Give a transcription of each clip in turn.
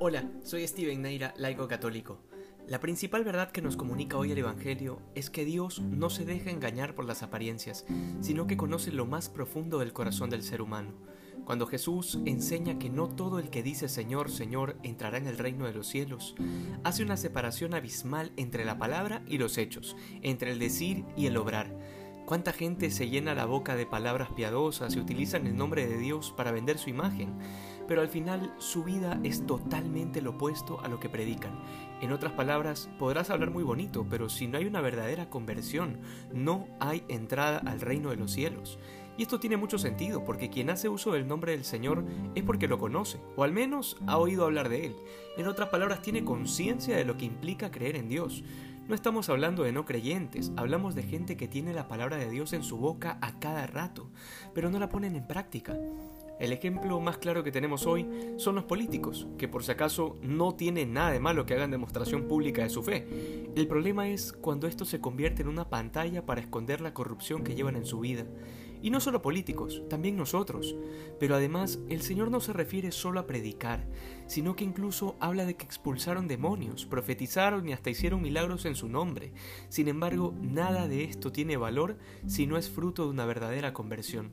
Hola, soy Steven Neira, laico católico. La principal verdad que nos comunica hoy el Evangelio es que Dios no se deja engañar por las apariencias, sino que conoce lo más profundo del corazón del ser humano. Cuando Jesús enseña que no todo el que dice Señor, Señor entrará en el reino de los cielos, hace una separación abismal entre la palabra y los hechos, entre el decir y el obrar. ¿Cuánta gente se llena la boca de palabras piadosas y utilizan el nombre de Dios para vender su imagen? Pero al final su vida es totalmente lo opuesto a lo que predican. En otras palabras, podrás hablar muy bonito, pero si no hay una verdadera conversión, no hay entrada al reino de los cielos. Y esto tiene mucho sentido, porque quien hace uso del nombre del Señor es porque lo conoce, o al menos ha oído hablar de Él. En otras palabras, tiene conciencia de lo que implica creer en Dios. No estamos hablando de no creyentes, hablamos de gente que tiene la palabra de Dios en su boca a cada rato, pero no la ponen en práctica. El ejemplo más claro que tenemos hoy son los políticos, que por si acaso no tiene nada de malo que hagan demostración pública de su fe. El problema es cuando esto se convierte en una pantalla para esconder la corrupción que llevan en su vida. Y no solo políticos, también nosotros. Pero además, el Señor no se refiere solo a predicar, sino que incluso habla de que expulsaron demonios, profetizaron y hasta hicieron milagros en su nombre. Sin embargo, nada de esto tiene valor si no es fruto de una verdadera conversión.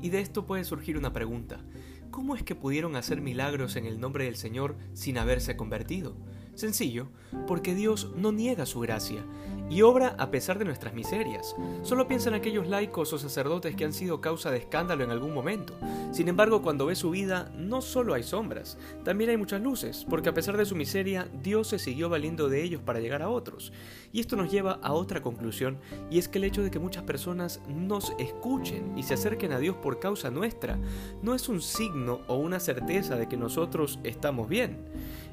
Y de esto puede surgir una pregunta. ¿Cómo es que pudieron hacer milagros en el nombre del Señor sin haberse convertido? Sencillo, porque Dios no niega su gracia y obra a pesar de nuestras miserias. Solo piensa en aquellos laicos o sacerdotes que han sido causa de escándalo en algún momento. Sin embargo, cuando ve su vida, no solo hay sombras, también hay muchas luces, porque a pesar de su miseria, Dios se siguió valiendo de ellos para llegar a otros. Y esto nos lleva a otra conclusión, y es que el hecho de que muchas personas nos escuchen y se acerquen a Dios por causa nuestra, no es un signo o una certeza de que nosotros estamos bien.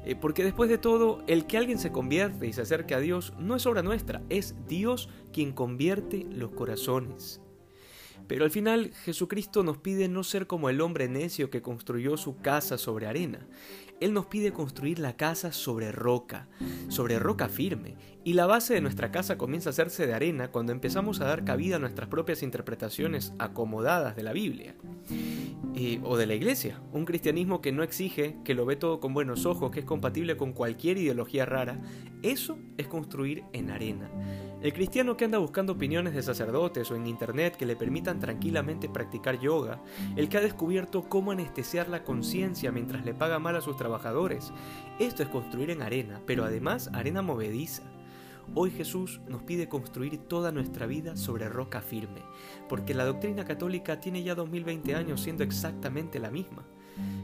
Eh, porque después de todo, el que alguien se convierte y se acerque a Dios no es obra nuestra, es Dios quien convierte los corazones. Pero al final Jesucristo nos pide no ser como el hombre necio que construyó su casa sobre arena. Él nos pide construir la casa sobre roca, sobre roca firme, y la base de nuestra casa comienza a hacerse de arena cuando empezamos a dar cabida a nuestras propias interpretaciones acomodadas de la Biblia. o de la iglesia, un cristianismo que no exige, que lo ve todo con buenos ojos, que es compatible con cualquier ideología rara, eso es construir en arena. El cristiano que anda buscando opiniones de sacerdotes o en internet que le permitan tranquilamente practicar yoga, el que ha descubierto cómo anestesiar la conciencia mientras le paga mal a sus trabajadores, esto es construir en arena, pero además arena movediza. Hoy Jesús nos pide construir toda nuestra vida sobre roca firme, porque la doctrina católica tiene ya 2020 años siendo exactamente la misma.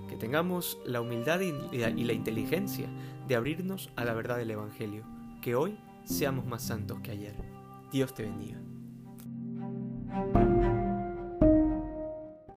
Que tengamos la humildad y la inteligencia de abrirnos a la verdad del Evangelio, que hoy seamos más santos que ayer. Dios te bendiga.